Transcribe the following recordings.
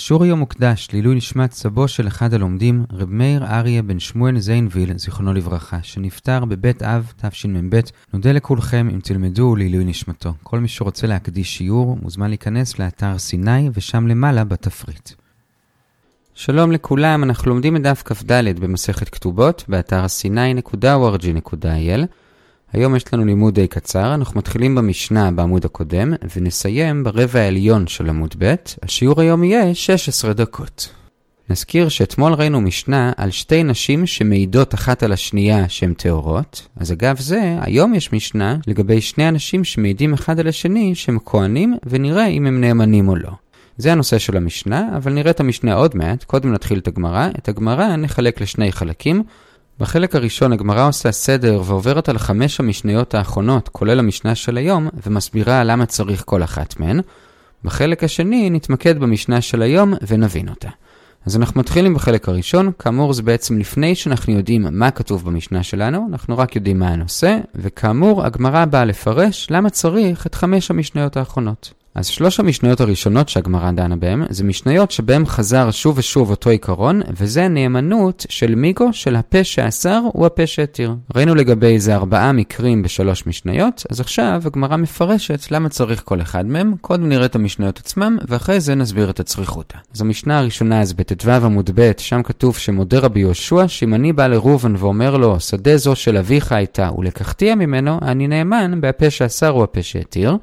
השיעור היום מוקדש לעילוי נשמת סבו של אחד הלומדים, רב מאיר אריה בן שמואל זיינוויל, זיכרונו לברכה, שנפטר בבית אב תשמ"ב. נודה לכולכם אם תלמדו לעילוי נשמתו. כל מי שרוצה להקדיש שיעור, מוזמן להיכנס לאתר סיני, ושם למעלה בתפריט. שלום לכולם, אנחנו לומדים את דף כ"ד במסכת כתובות, באתר סיני.org.il. היום יש לנו לימוד די קצר, אנחנו מתחילים במשנה בעמוד הקודם, ונסיים ברבע העליון של עמוד ב', השיעור היום יהיה 16 דקות. נזכיר שאתמול ראינו משנה על שתי נשים שמעידות אחת על השנייה שהן טהורות, אז אגב זה, היום יש משנה לגבי שני אנשים שמעידים אחד על השני שהם כהנים, ונראה אם הם נאמנים או לא. זה הנושא של המשנה, אבל נראה את המשנה עוד מעט, קודם נתחיל את הגמרא. את הגמרא נחלק לשני חלקים. בחלק הראשון הגמרא עושה סדר ועוברת על חמש המשניות האחרונות, כולל המשנה של היום, ומסבירה למה צריך כל אחת מהן. בחלק השני נתמקד במשנה של היום ונבין אותה. אז אנחנו מתחילים בחלק הראשון, כאמור זה בעצם לפני שאנחנו יודעים מה כתוב במשנה שלנו, אנחנו רק יודעים מה הנושא, וכאמור הגמרא באה לפרש למה צריך את חמש המשניות האחרונות. אז שלוש המשניות הראשונות שהגמרא דנה בהן, זה משניות שבהן חזר שוב ושוב אותו עיקרון, וזה נאמנות של מיגו של הפה שאסר הוא הפה שהתיר. ראינו לגבי איזה ארבעה מקרים בשלוש משניות, אז עכשיו הגמרא מפרשת למה צריך כל אחד מהם, קודם נראה את המשניות עצמם, ואחרי זה נסביר את הצריכותא. אז המשנה הראשונה זה בט"ו עמוד ב', שם כתוב שמודה רבי יהושע, שאם אני בא לראובן ואומר לו, שדה זו של אביך הייתה, ולקחתיה ממנו, אני נאמן בהפה שאסר הוא הפה שהתיר.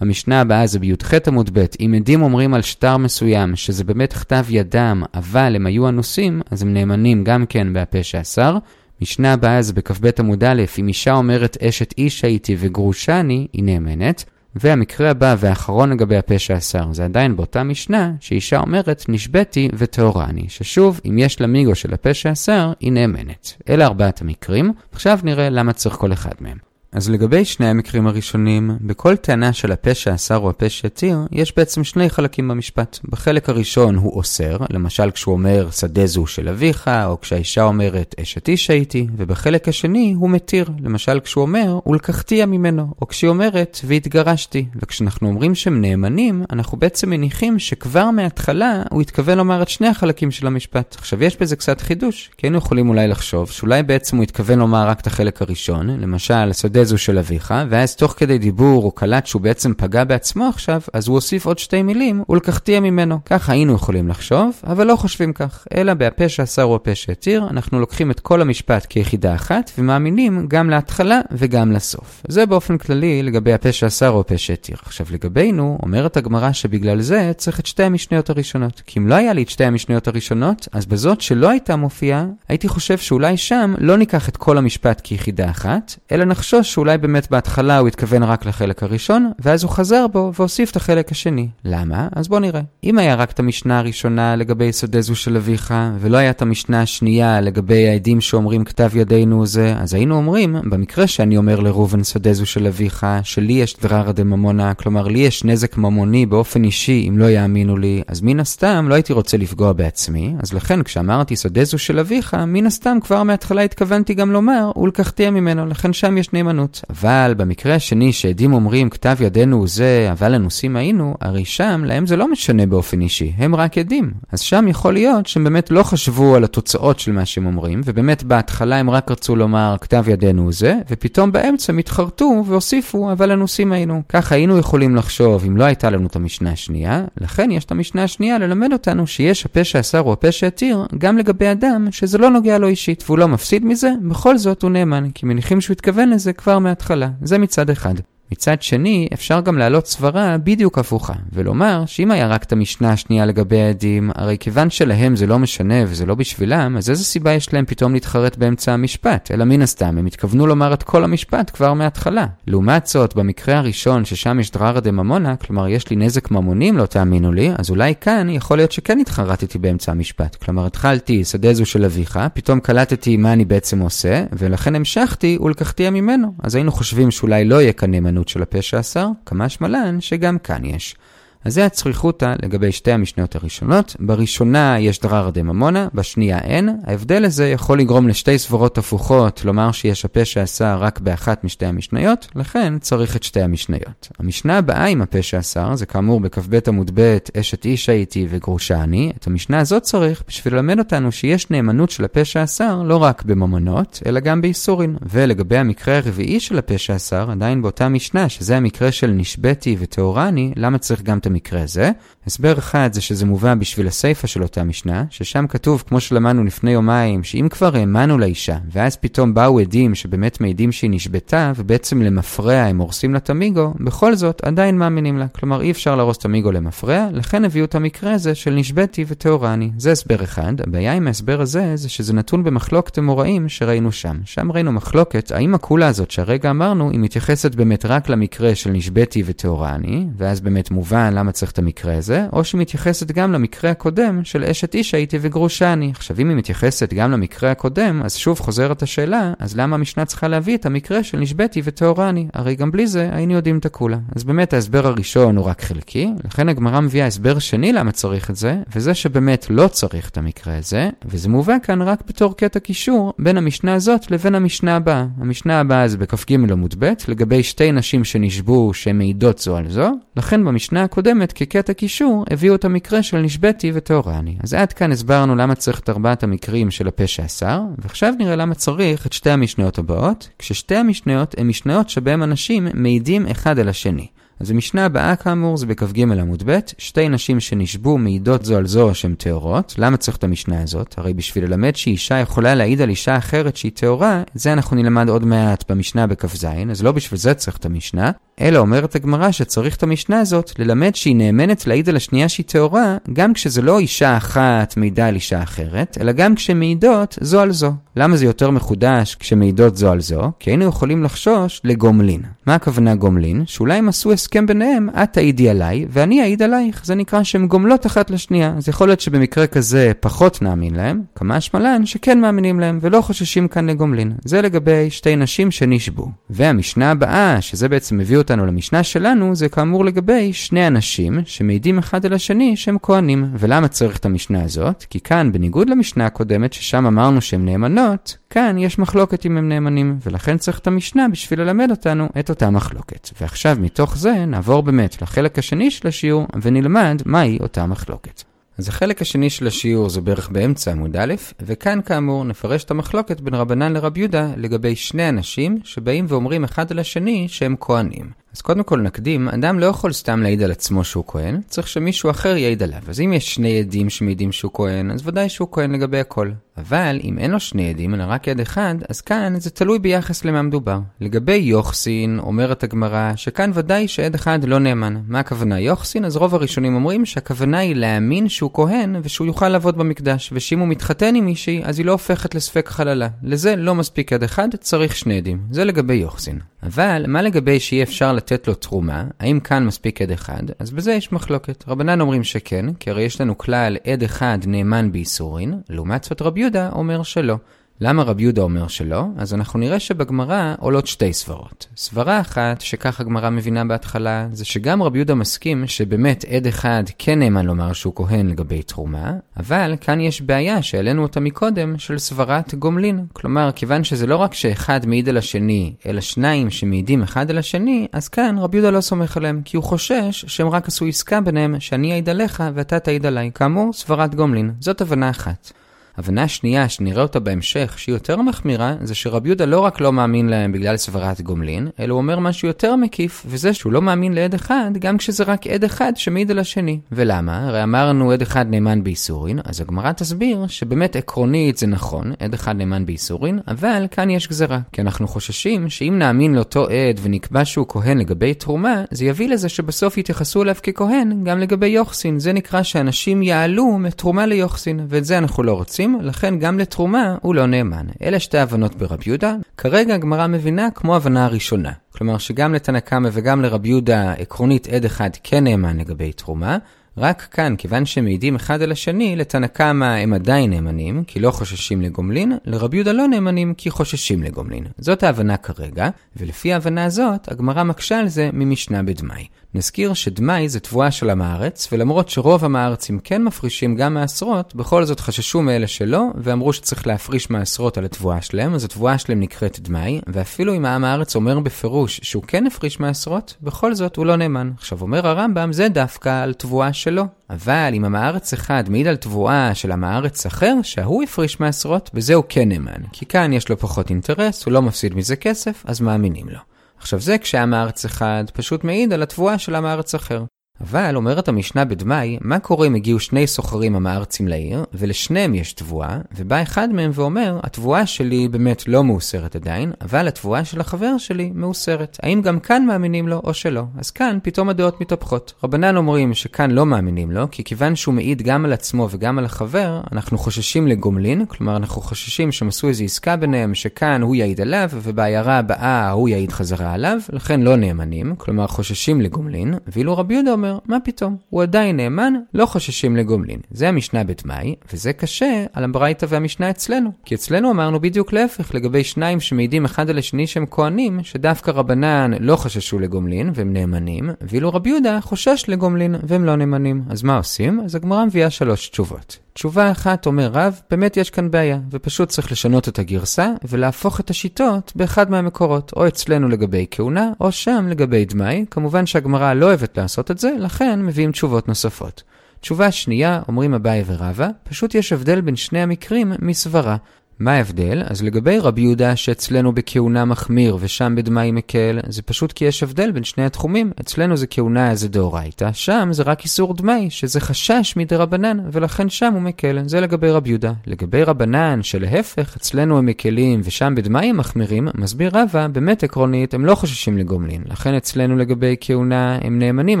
המשנה הבאה זה בי"ח עמוד ב', אם עדים אומרים על שטר מסוים שזה באמת כתב ידם, אבל הם היו אנוסים, אז הם נאמנים גם כן בהפה שאסר. משנה הבאה זה בכ"ב עמוד א', אם אישה אומרת אשת איש הייתי וגרושני, היא נאמנת. והמקרה הבא והאחרון לגבי הפה שאסר, זה עדיין באותה משנה, שאישה אומרת נשבתי וטהורני, ששוב, אם יש לה מיגו של הפה שאסר, היא נאמנת. אלה ארבעת המקרים, עכשיו נראה למה צריך כל אחד מהם. אז לגבי שני המקרים הראשונים, בכל טענה של הפה שאסר או הפה שהתיר, יש בעצם שני חלקים במשפט. בחלק הראשון הוא אוסר, למשל כשהוא אומר שדה זו של אביך, או כשהאישה אומרת אשת איש הייתי, ובחלק השני הוא מתיר, למשל כשהוא אומר ולקחתיה ממנו, או כשהיא אומרת והתגרשתי. וכשאנחנו אומרים שהם נאמנים, אנחנו בעצם מניחים שכבר מההתחלה הוא התכוון לומר את שני החלקים של המשפט. עכשיו יש בזה קצת חידוש, כי היינו יכולים אולי לחשוב שאולי בעצם הוא התכוון לומר רק את החלק הראשון, למשל, שדה זו של אביך, ואז תוך כדי דיבור הוא קלט שהוא בעצם פגע בעצמו עכשיו, אז הוא הוסיף עוד שתי מילים, ולקחתיה ממנו. ככה היינו יכולים לחשוב, אבל לא חושבים כך. אלא בהפה שאסר הוא הפה שהתיר, אנחנו לוקחים את כל המשפט כיחידה אחת, ומאמינים גם להתחלה וגם לסוף. זה באופן כללי לגבי הפה שאסר הוא הפה שהתיר. עכשיו לגבינו, אומרת הגמרא שבגלל זה צריך את שתי המשניות הראשונות. כי אם לא היה לי את שתי המשניות הראשונות, אז בזאת שלא הייתה מופיעה, הייתי חושב שאולי שם לא ניקח את כל המשפט כיחידה אחת, אלא נחשוש שאולי באמת בהתחלה הוא התכוון רק לחלק הראשון, ואז הוא חזר בו והוסיף את החלק השני. למה? אז בוא נראה. אם היה רק את המשנה הראשונה לגבי יסודי זו של אביך, ולא היה את המשנה השנייה לגבי העדים שאומרים כתב ידינו זה, אז היינו אומרים, במקרה שאני אומר לראובן שדה זו של אביך, שלי יש דררא דממונה, כלומר לי יש נזק ממוני באופן אישי אם לא יאמינו לי, אז מן הסתם לא הייתי רוצה לפגוע בעצמי, אז לכן כשאמרתי שדה זו של אביך, מן הסתם כבר מההתחלה התכוונתי גם לומר, ולקחתיה ממנו, לכן שם יש נאמנות. הרבנות. אבל במקרה השני שעדים אומרים כתב ידינו הוא זה, אבל אנוסים היינו, הרי שם להם זה לא משנה באופן אישי, הם רק עדים. אז שם יכול להיות שהם באמת לא חשבו על התוצאות של מה שהם אומרים, ובאמת בהתחלה הם רק רצו לומר כתב ידינו הוא זה, ופתאום באמצע מתחרטו והוסיפו אבל אנוסים היינו. ככה היינו יכולים לחשוב אם לא הייתה לנו את המשנה השנייה, לכן יש את המשנה השנייה ללמד אותנו שיש הפה שאסר או הפה שהתיר, גם לגבי אדם שזה לא נוגע לו אישית, והוא לא מפסיד מזה, בכל זאת הוא נאמן, כי מניחים שהוא התכוון לזה כבר מההתחלה. זה מצד אחד. מצד שני, אפשר גם להעלות סברה בדיוק הפוכה, ולומר שאם היה רק את המשנה השנייה לגבי העדים, הרי כיוון שלהם זה לא משנה וזה לא בשבילם, אז איזה סיבה יש להם פתאום להתחרט באמצע המשפט? אלא מן הסתם, הם התכוונו לומר את כל המשפט כבר מההתחלה. לעומת זאת, במקרה הראשון, ששם יש דררא דממונה, כלומר יש לי נזק ממונים, לא תאמינו לי, אז אולי כאן יכול להיות שכן התחרטתי באמצע המשפט. כלומר, התחלתי, שדה זו של אביך, פתאום קלטתי מה אני בעצם עושה, ולכן המשכתי ולקחתיה ממנו. אז היינו חושבים שאולי לא יהיה כאן של הפה שאסר, כמה שמלן שגם כאן יש. אז זה הצריכותא לגבי שתי המשניות הראשונות. בראשונה יש דרר דה ממונה, בשנייה אין. ההבדל הזה יכול לגרום לשתי סברות הפוכות, לומר שיש הפה שעשה רק באחת משתי המשניות, לכן צריך את שתי המשניות. המשנה הבאה עם הפה שעשר, זה כאמור בכ"ב עמוד ב', אשת איש הייתי וגרושה אני. את המשנה הזאת צריך בשביל ללמד אותנו שיש נאמנות של הפה שעשר לא רק בממונות, אלא גם באיסורין. ולגבי המקרה הרביעי של הפה שעשר, עדיין באותה משנה, שזה המקרה של נשבתי וטהורני, למה צריך גם את המקרה הזה? הסבר אחד זה שזה מובא בשביל הסיפא של אותה משנה, ששם כתוב, כמו שלמדנו לפני יומיים, שאם כבר האמנו לאישה, ואז פתאום באו עדים שבאמת מעידים שהיא נשבתה, ובעצם למפרע הם הורסים לה את המיגו, בכל זאת עדיין מאמינים לה. כלומר, אי אפשר להרוס את המיגו למפרע, לכן הביאו את המקרה הזה של נשבתי וטהורני. זה הסבר אחד. הבעיה עם ההסבר הזה, זה שזה נתון במחלוקת אמוראים שראינו שם. שם ראינו מחלוקת, האם הקולה הזאת שהרגע אמרנו, היא מתייחסת באמת רק למקרה של נשבתי וטהורני, ואז באמת מובן למה צריך את המקרה הזה, או שהיא מתייחסת גם למקרה הקודם של אשת איש הייתי וגרושני. עכשיו, אם היא מתייחסת גם למקרה הקודם, אז שוב חוזרת השאלה, אז למה המשנה צריכה להביא את המקרה של נשבתי וטהורני? הרי גם בלי זה היינו יודעים את הכולה. אז באמת ההסבר הראשון הוא רק חלקי, לכן הגמרא מביאה הסבר שני למה צריך את זה, וזה שבאמת לא צריך את המקרה הזה, וזה מובא כאן רק בתור קטע קישור בין המשנה הזאת לבין המשנה הבאה. המשנה הבאה זה בכ"ג עמוד ב', לגבי שתי נשים שנשבו שהן מעידות זו על זו, לכן במשנה הקודמת כקטע קישור הביאו את המקרה של נשבתי וטהורני. אז עד כאן הסברנו למה צריך את ארבעת המקרים של הפה שאסר, ועכשיו נראה למה צריך את שתי המשניות הבאות, כששתי המשניות הן משניות שבהן אנשים מעידים אחד על השני. אז המשנה הבאה כאמור זה בכ"ג עמוד ב', שתי נשים שנשבו מעידות זו על זו שהן טהורות. למה צריך את המשנה הזאת? הרי בשביל ללמד שאישה יכולה להעיד על אישה אחרת שהיא טהורה, זה אנחנו נלמד עוד מעט במשנה בכ"ז, אז לא בשביל זה צריך את המשנה, אלא אומרת הגמרא שצריך את המשנה הזאת ללמד שהיא נאמנת להעיד על השנייה שהיא טהורה, גם כשזה לא אישה אחת מעידה על אישה אחרת, אלא גם כשמעידות זו על זו. למה זה יותר מחודש כשמעידות זו על זו? כי היינו יכולים לחשוש לגומלין. מה הכוונה גומלין? שאולי הם עשו הסכם ביניהם, את תעידי עליי ואני אעיד עלייך. זה נקרא שהן גומלות אחת לשנייה. אז יכול להיות שבמקרה כזה פחות נאמין להם, כמה שמלן שכן מאמינים להם ולא חוששים כאן לגומלין. זה לגבי שתי נשים שנשבו. והמשנה הבאה, שזה בעצם מביא אותנו למשנה שלנו, זה כאמור לגבי שני אנשים שמעידים אחד על השני שהם כהנים. ולמה צריך את המשנה הזאת? כי כאן, בניגוד למשנה הקודמת, ששם אמרנו שהן נאמנות, כאן יש מחלוקת אם הם נאמנים, ולכן צריך את המשנה בשביל ללמד אותנו את אותה מחלוקת. ועכשיו מתוך זה נעבור באמת לחלק השני של השיעור ונלמד מהי אותה מחלוקת. אז החלק השני של השיעור זה בערך באמצע עמוד א', וכאן כאמור נפרש את המחלוקת בין רבנן לרב יהודה לגבי שני אנשים שבאים ואומרים אחד על השני שהם כהנים. אז קודם כל נקדים, אדם לא יכול סתם להעיד על עצמו שהוא כהן, צריך שמישהו אחר יעיד עליו. אז אם יש שני עדים שמעידים שהוא כהן, אז ודאי שהוא כהן לגבי הכל. אבל אם אין לו שני עדים, אלא רק עד אחד, אז כאן זה תלוי ביחס למה מדובר. לגבי יוחסין, אומרת הגמרא, שכאן ודאי שעד אחד לא נאמן. מה הכוונה יוחסין? אז רוב הראשונים אומרים שהכוונה היא להאמין שהוא כהן ושהוא יוכל לעבוד במקדש, ושאם הוא מתחתן עם מישהי, אז היא לא הופכת לספק חללה. לזה לא מספיק עד אחד, צריך שני עדים. זה לגבי יוחסין. אבל מה לגבי שאי אפשר לתת לו תרומה? האם כאן מספיק עד אחד? אז בזה יש מחלוקת. רבנן אומרים שכן, כי הרי יש לנו כלל עד אחד נאמן באיסורין, לעומת זאת רבי יהודה אומר שלא. למה רב יהודה אומר שלא? אז אנחנו נראה שבגמרא עולות שתי סברות. סברה אחת, שכך הגמרא מבינה בהתחלה, זה שגם רב יהודה מסכים שבאמת עד אחד כן נאמן לומר שהוא כהן לגבי תרומה, אבל כאן יש בעיה שהעלינו אותה מקודם, של סברת גומלין. כלומר, כיוון שזה לא רק שאחד מעיד על השני, אלא שניים שמעידים אחד על השני, אז כאן רב יהודה לא סומך עליהם, כי הוא חושש שהם רק עשו עסקה ביניהם, שאני אעיד עליך ואתה תעיד עליי. כאמור, סברת גומלין. זאת הבנה אחת. הבנה שנייה, שנראה אותה בהמשך, שהיא יותר מחמירה, זה שרבי יהודה לא רק לא מאמין להם בגלל סברת גומלין, אלא הוא אומר משהו יותר מקיף, וזה שהוא לא מאמין לעד אחד, גם כשזה רק עד אחד שמעיד על השני. ולמה? הרי אמרנו עד אחד נאמן באיסורין, אז הגמרא תסביר שבאמת עקרונית זה נכון, עד אחד נאמן באיסורין, אבל כאן יש גזרה. כי אנחנו חוששים שאם נאמין לאותו עד ונקבע שהוא כהן לגבי תרומה, זה יביא לזה שבסוף יתייחסו אליו ככהן גם לגבי יוחסין. זה נקרא שאנשים יעלו מתרומה ליוחסין, ואת זה אנחנו לא רוצים. נשים, לכן גם לתרומה הוא לא נאמן. אלה שתי הבנות ברב יהודה. כרגע הגמרא מבינה כמו הבנה הראשונה. כלומר שגם לתנא קמא וגם לרב יהודה עקרונית עד אחד כן נאמן לגבי תרומה. רק כאן, כיוון שהם מעידים אחד על השני, לתנא קמא הם עדיין נאמנים, כי לא חוששים לגומלין, לרבי יהודה לא נאמנים, כי חוששים לגומלין. זאת ההבנה כרגע, ולפי ההבנה הזאת, הגמרא מקשה על זה ממשנה בדמאי. נזכיר שדמאי זה תבואה של עם הארץ, ולמרות שרוב עם הארצים כן מפרישים גם מעשרות, בכל זאת חששו מאלה שלא, ואמרו שצריך להפריש מעשרות על התבואה שלהם, אז התבואה שלהם נקראת דמאי, ואפילו אם העם הארץ אומר בפירוש שהוא כן הפריש מעשרות, בכל זאת הוא לא נאמן. עכשיו אומר הרמב"ם, זה דווקא על תבואה שלו. אבל אם עם הארץ אחד מעיד על תבואה של עם הארץ אחר, שההוא הפריש מעשרות, בזה הוא כן נאמן. כי כאן יש לו פחות אינטרס, הוא לא מפסיד מזה כסף, אז מאמינים לו. עכשיו זה כשעם הארץ אחד פשוט מעיד על התבואה של עם הארץ אחר. אבל, אומרת המשנה בדמאי, מה קורה אם הגיעו שני סוחרים המארצים לעיר, ולשניהם יש תבואה, ובא אחד מהם ואומר, התבואה שלי באמת לא מאוסרת עדיין, אבל התבואה של החבר שלי מאוסרת. האם גם כאן מאמינים לו או שלא? אז כאן פתאום הדעות מתהפכות. רבנן אומרים שכאן לא מאמינים לו, כי כיוון שהוא מעיד גם על עצמו וגם על החבר, אנחנו חוששים לגומלין, כלומר אנחנו חוששים שהם עשו איזו עסקה ביניהם, שכאן הוא יעיד עליו, ובעיירה הבאה הוא יעיד חזרה עליו, לכן לא נאמנים, כלומר חוששים לגומלין, ואילו רבי יהודה אומר, אומר, מה פתאום? הוא עדיין נאמן, לא חוששים לגומלין. זה המשנה בתמאי, וזה קשה על הברייתא והמשנה אצלנו. כי אצלנו אמרנו בדיוק להפך, לגבי שניים שמעידים אחד על השני שהם כהנים, שדווקא רבנן לא חששו לגומלין, והם נאמנים, ואילו רבי יהודה חושש לגומלין, והם לא נאמנים. אז מה עושים? אז הגמרא מביאה שלוש תשובות. תשובה אחת אומר רב, באמת יש כאן בעיה, ופשוט צריך לשנות את הגרסה ולהפוך את השיטות באחד מהמקורות, או אצלנו לגבי כהונה, או שם לגבי דמאי. כמובן שהגמרא לא אוהבת לעשות את זה, לכן מביאים תשובות נוספות. תשובה שנייה, אומרים אביי ורבא, פשוט יש הבדל בין שני המקרים מסברה. מה ההבדל? אז לגבי רבי יהודה שאצלנו בכהונה מחמיר ושם בדמאי מקל, זה פשוט כי יש הבדל בין שני התחומים. אצלנו זה כהונה זה דאורייתא, שם זה רק איסור דמאי, שזה חשש מדרבנן, ולכן שם הוא מקל. זה לגבי רבי יהודה. לגבי רבנן, שלהפך, אצלנו הם מקלים ושם בדמאי הם מחמירים, מסביר רבא, באמת עקרונית, הם לא חוששים לגומלין. לכן אצלנו לגבי כהונה, הם נאמנים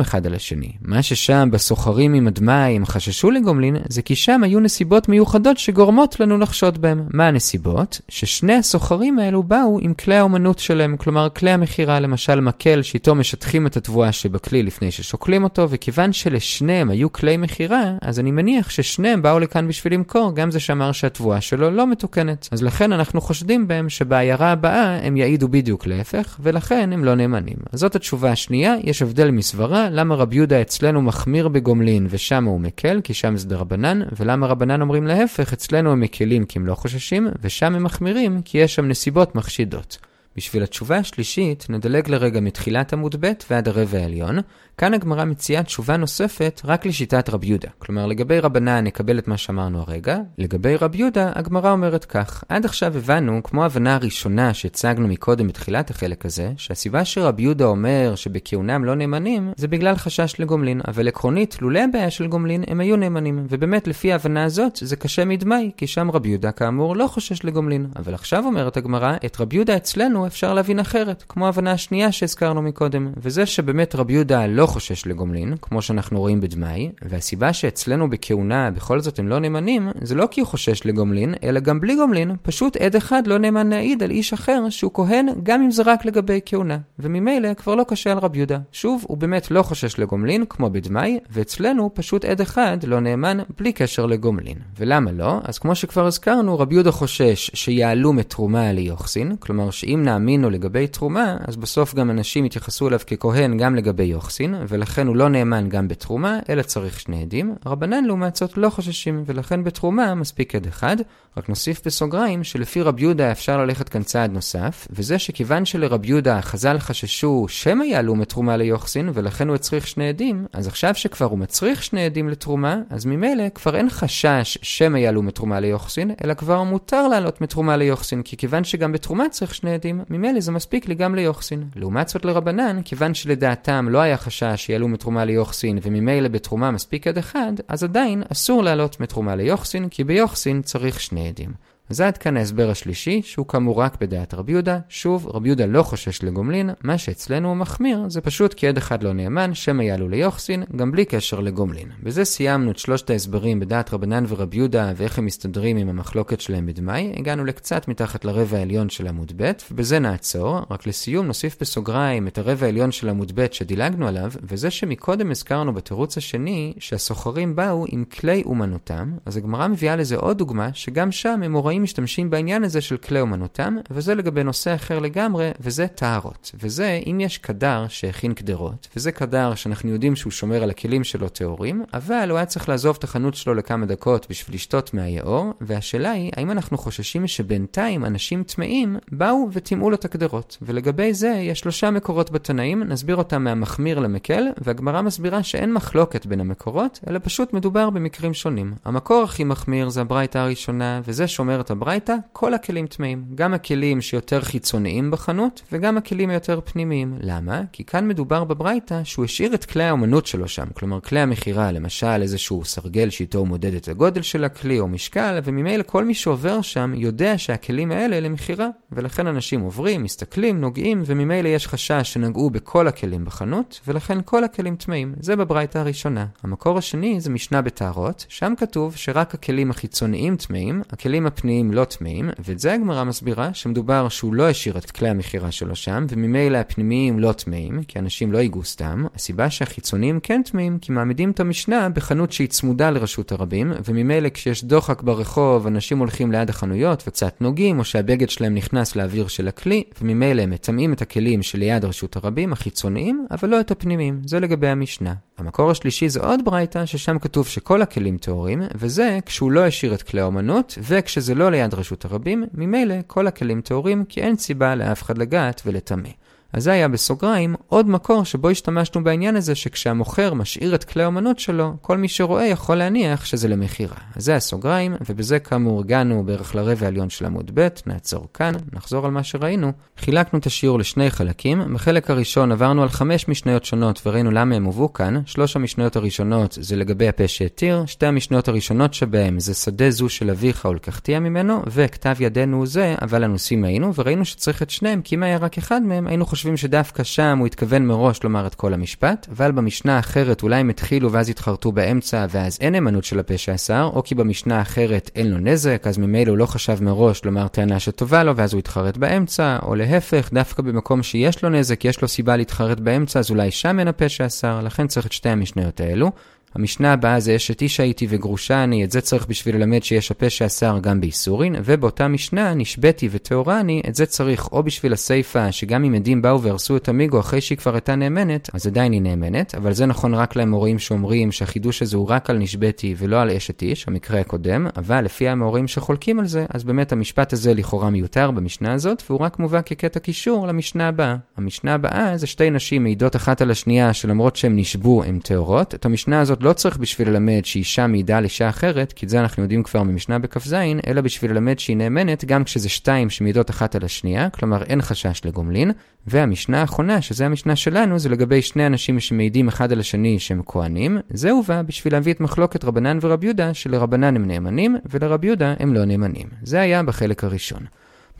אחד על השני. מה ששם בסוחרים עם הדמאי הם חששו לגומלין, זה כי שם היו נסיבות מיוחדות שגורמות לנו לחשוד בהם. מה הנסיבות? ששני הסוחרים האלו באו עם כלי האומנות שלהם, כלומר כלי המכירה, למשל מקל שאיתו משטחים את התבואה שבכלי לפני ששוקלים אותו, וכיוון שלשניהם היו כלי מכירה, אז אני מניח ששניהם באו לכאן בשביל למכור, גם זה שאמר שהתבואה שלו לא מתוקנת. אז לכן אנחנו חושדים בהם שבעיירה הבאה הם יעידו בדיוק להפך, ולכן הם לא נאמנים. אז זאת התשובה השנייה, יש הבדל מסברה, למה רבי יהודה אצלנו מחמיר בגומלין ושם הוא מקל, כי שם זה דרבנן, ולמה רבנן אומרים להפך, אצלנו הם מקלים כי הם לא חוששים. ושם הם מחמירים כי יש שם נסיבות מחשידות. בשביל התשובה השלישית, נדלג לרגע מתחילת עמוד ב' ועד הרבע העליון. כאן הגמרא מציעה תשובה נוספת רק לשיטת רב יהודה. כלומר, לגבי רבנן נקבל את מה שאמרנו הרגע, לגבי רב יהודה, הגמרא אומרת כך: עד עכשיו הבנו, כמו ההבנה הראשונה שהצגנו מקודם בתחילת החלק הזה, שהסיבה שרב יהודה אומר שבכהונם לא נאמנים, זה בגלל חשש לגומלין, אבל עקרונית, לולא הבעיה של גומלין, הם היו נאמנים. ובאמת, לפי ההבנה הזאת, זה קשה מדמי, כי שם רב יהודה, כאמור, לא חושש לגומלין. אבל עכשיו אומרת הגמרא, את רב יהודה אצלנו אפשר להבין אחרת, כמו ההבנה השנייה שהזכרנו מקודם, וזה שבאמת רבי יהודה לא חושש לגומלין, כמו שאנחנו רואים בדמאי, והסיבה שאצלנו בכהונה בכל זאת הם לא נאמנים, זה לא כי הוא חושש לגומלין, אלא גם בלי גומלין, פשוט עד אחד לא נאמן להעיד על איש אחר שהוא כהן, גם אם זה רק לגבי כהונה. וממילא כבר לא קשה על רבי יהודה. שוב, הוא באמת לא חושש לגומלין, כמו בדמאי, ואצלנו פשוט עד אחד לא נאמן בלי קשר לגומלין. ולמה לא? אז כמו שכבר הזכרנו, רבי יהודה חושש שיעלו מתרומה ליוחסין, כלומר שאם נאמין לו לגבי תרומה, אז בסוף גם אנשים יתייחסו אליו ככהן גם לגבי יוחסין, ולכן הוא לא נאמן גם בתרומה, אלא צריך שני עדים. רבנן לעומת זאת לא חוששים, ולכן בתרומה מספיק עד אחד. רק נוסיף בסוגריים שלפי רב יהודה אפשר ללכת כאן צעד נוסף, וזה שכיוון שלרב יהודה חז"ל חששו שמא יעלו מתרומה ליוחסין, ולכן הוא הצריך שני עדים, אז עכשיו שכבר הוא מצריך שני עדים לתרומה, אז ממילא כבר אין חשש שמא יעלו מתרומה ליוחסין, אלא כבר מותר לעלות מתרומה ליוחסין, כי כיוון שגם בתרומה צריך שני עדים, ממילא זה מספיק לי גם ליוחסין. לעומת זאת לרבנן, כיוון שלדעתם לא היה חשש שיעלו מתרומה ליוחסין, וממילא בתרומה מספיק עד אחד, אז עדיין אסור לעלות מתרומה ליוחסין, כי ביוחסין צריך שני עדים. אז עד כאן ההסבר השלישי, שהוא כאמור רק בדעת רבי יהודה. שוב, רבי יהודה לא חושש לגומלין, מה שאצלנו הוא מחמיר, זה פשוט כי עד אחד לא נאמן, שמא יעלו ליוחסין, גם בלי קשר לגומלין. בזה סיימנו את שלושת ההסברים בדעת רבנן ורבי יהודה, ואיך הם מסתדרים עם המחלוקת שלהם בדמאי. הגענו לקצת מתחת לרבע העליון של עמוד ב', ובזה נעצור. רק לסיום נוסיף בסוגריים את הרבע העליון של עמוד ב' שדילגנו עליו, וזה שמקודם הזכרנו בתירוץ השני, שהסוחרים באו עם כלי אומנותם, אז הגמרא מביאה לזה עוד דוגמה, שגם שם הם החכמים משתמשים בעניין הזה של כלי אומנותם, וזה לגבי נושא אחר לגמרי, וזה טהרות. וזה, אם יש קדר שהכין קדרות, וזה קדר שאנחנו יודעים שהוא שומר על הכלים שלו טהורים, אבל הוא היה צריך לעזוב את החנות שלו לכמה דקות בשביל לשתות מהיאור, והשאלה היא, האם אנחנו חוששים שבינתיים אנשים טמאים באו וטימאו לו את הקדרות. ולגבי זה, יש שלושה מקורות בתנאים, נסביר אותם מהמחמיר למקל, והגמרא מסבירה שאין מחלוקת בין המקורות, אלא פשוט מדובר במקרים שונים. המקור הכי מחמיר זה הברייתא הראשונה, וזה שומר את הברייתא, כל הכלים טמאים. גם הכלים שיותר חיצוניים בחנות, וגם הכלים היותר פנימיים. למה? כי כאן מדובר בברייתא שהוא השאיר את כלי האומנות שלו שם. כלומר, כלי המכירה, למשל איזשהו סרגל שאיתו הוא מודד את הגודל של הכלי או משקל, וממילא כל מי שעובר שם יודע שהכלים האלה למכירה. ולכן אנשים עוברים, מסתכלים, נוגעים, וממילא יש חשש שנגעו בכל הכלים בחנות, ולכן כל הכלים טמאים. זה בברייתא הראשונה. המקור השני זה משנה בטהרות, שם כתוב שרק הכלים החיצוניים טמאים, הכלים הפנימיים לא טמאים, ואת זה הגמרא מסבירה שמדובר שהוא לא השאיר את כלי המכירה שלו שם, וממילא הפנימיים לא טמאים, כי אנשים לא ייגעו סתם. הסיבה שהחיצוניים כן טמאים, כי מעמידים את המשנה בחנות שהיא צמודה לרשות הרבים, וממילא כשיש דוחק ברחוב, אנשים הולכים ליד החנויות וקצת נוגעים, או שהבגד שלהם נכנס לאוויר של הכלי, וממילא הם מטמאים את הכלים שליד רשות הרבים, החיצוניים, אבל לא את הפנימיים. זה לגבי המשנה. המקור השלישי זה עוד ברייתא, ששם כתוב שכל הכלים טהורים, וזה כשהוא לא השאיר את כלי האומנות, וכשזה לא ליד רשות הרבים, ממילא כל הכלים טהורים, כי אין סיבה לאף אחד לגעת ולטמא. אז זה היה בסוגריים עוד מקור שבו השתמשנו בעניין הזה שכשהמוכר משאיר את כלי האמנות שלו, כל מי שרואה יכול להניח שזה למכירה. אז זה הסוגריים, ובזה כאמור הגענו בערך לרבע העליון של עמוד ב', נעצור כאן, נחזור על מה שראינו. חילקנו את השיעור לשני חלקים, בחלק הראשון עברנו על חמש משניות שונות וראינו למה הם הובאו כאן, שלוש המשניות הראשונות זה לגבי הפה שהתיר, שתי המשניות הראשונות שבהם זה שדה זו של אביך ולקחתיה ממנו, וכתב ידינו זה, אבל הנושאים היינו, וראינו שצריך את שניהם, כי אם היה רק אחד מהם, היינו חושבים שדווקא שם הוא התכוון מראש לומר את כל המשפט, אבל במשנה האחרת אולי הם התחילו ואז התחרטו באמצע ואז אין נאמנות של הפה שאסר, או כי במשנה האחרת אין לו נזק, אז ממילא הוא לא חשב מראש לומר טענה שטובה לו ואז הוא התחרט באמצע, או להפך, דווקא במקום שיש לו נזק, יש לו סיבה להתחרט באמצע, אז אולי שם אין הפה שאסר, לכן צריך את שתי המשניות האלו. המשנה הבאה זה אשת איש הייתי וגרושה אני, את זה צריך בשביל ללמד שיש הפה שאסר גם באיסורין, ובאותה משנה נשבתי וטהורה אני, את זה צריך או בשביל הסיפה, שגם אם עדים באו והרסו את המיגו אחרי שהיא כבר הייתה נאמנת, אז עדיין היא נאמנת, אבל זה נכון רק לאמוראים שאומרים שהחידוש הזה הוא רק על נשבתי ולא על אשת איש, המקרה הקודם, אבל לפי האמוראים שחולקים על זה, אז באמת המשפט הזה לכאורה מיותר במשנה הזאת, והוא רק מובא כקטע קישור למשנה הבאה. המשנה הבאה זה שתי נשים מעידות אחת על השנייה שלמרות שהן נשבו הן טהורות, את המשנה הזאת לא צריך בשביל ללמד שאישה מעידה על אישה אחרת, כי את זה אנחנו יודעים כבר ממשנה בכ"ז, אלא בשביל ללמד שהיא נאמנת גם כשזה שתיים שמעידות אחת על השנייה, כלומר אין חשש לגומלין. והמשנה האחרונה, שזה המשנה שלנו, זה לגבי שני אנשים שמעידים אחד על השני שהם כהנים. זה הובא בשביל להביא את מחלוקת רבנן ורב יהודה, שלרבנן הם נאמנים, ולרב יהודה הם לא נאמנים. זה היה בחלק הראשון.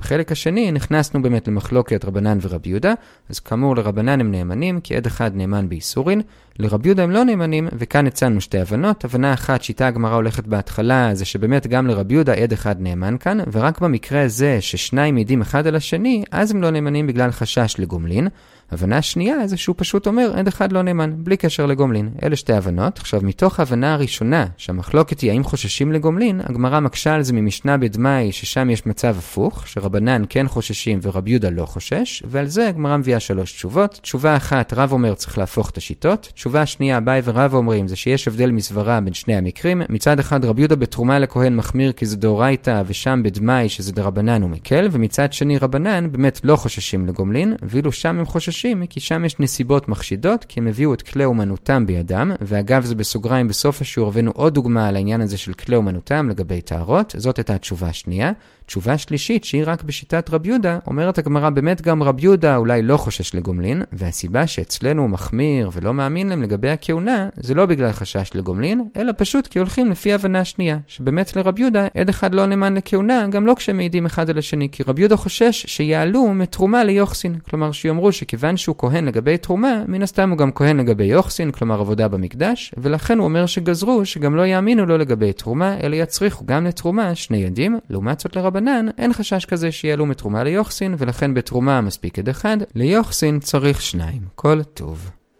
בחלק השני נכנסנו באמת למחלוקת רבנן ורבי יהודה, אז כאמור לרבנן הם נאמנים, כי עד אחד נאמן באיסורין, לרבי יהודה הם לא נאמנים, וכאן הצענו שתי הבנות. הבנה אחת שאיתה הגמרא הולכת בהתחלה, זה שבאמת גם לרבי יהודה עד אחד נאמן כאן, ורק במקרה הזה ששניים מעידים אחד על השני, אז הם לא נאמנים בגלל חשש לגומלין. הבנה שנייה זה שהוא פשוט אומר עד אחד לא נאמן, בלי קשר לגומלין. אלה שתי הבנות. עכשיו, מתוך ההבנה הראשונה, שהמחלוקת היא האם חוששים לגומלין, הגמרא מקשה על זה ממשנה בדמאי, ששם יש מצב הפוך, שרבנן כן חוששים ורבי יהודה לא חושש, ועל זה הגמרא מביאה שלוש תשובות. תשובה אחת, רב אומר צריך להפוך את השיטות. תשובה שנייה, אביי ורב אומרים זה שיש הבדל מסברה בין שני המקרים. מצד אחד רבי יהודה בתרומה לכהן מחמיר כי זה דאורייתא, ושם בדמאי שזה דרבנן הוא מקל, ומצד שני רבנן באמת לא חוששים לגומלין, ואילו שם הם חוששים כי שם יש נסיבות מחשידות, כי הם הביאו את כלי אומנותם בידם, ואגב זה בסוגריים בסוף השיעור הבאנו עוד דוגמה על העניין הזה של כלי אומנותם לגבי טהרות, זאת הייתה התשובה השנייה. תשובה שלישית, שהיא רק בשיטת רב יהודה, אומרת הגמרא, באמת גם רב יהודה אולי לא חושש לגומלין, והסיבה שאצלנו הוא מחמיר ולא מאמין להם לגבי הכהונה, זה לא בגלל חשש לגומלין, אלא פשוט כי הולכים לפי הבנה שנייה, שבאמת לרב יהודה עד אחד לא נאמן לכהונה, גם לא כשהם מעידים אחד על השני, כי רב יהודה חושש שיעלו מתרומה ליוחסין, כלומר שיאמרו שכיוון שהוא כהן לגבי תרומה, מן הסתם הוא גם כהן לגבי יוחסין, כלומר עבודה במקדש, ולכן הוא אומר שגזרו שגם לא יאמינו לו לגבי תרומה, אלא יצריכו גם לתרומה שני עדים, לעומת זאת לרבנן רבנן, אין חשש כזה שיעלו מתרומה ליוחסין, ולכן בתרומה מספיק עד אחד, ליוחסין צריך שניים. כל טוב.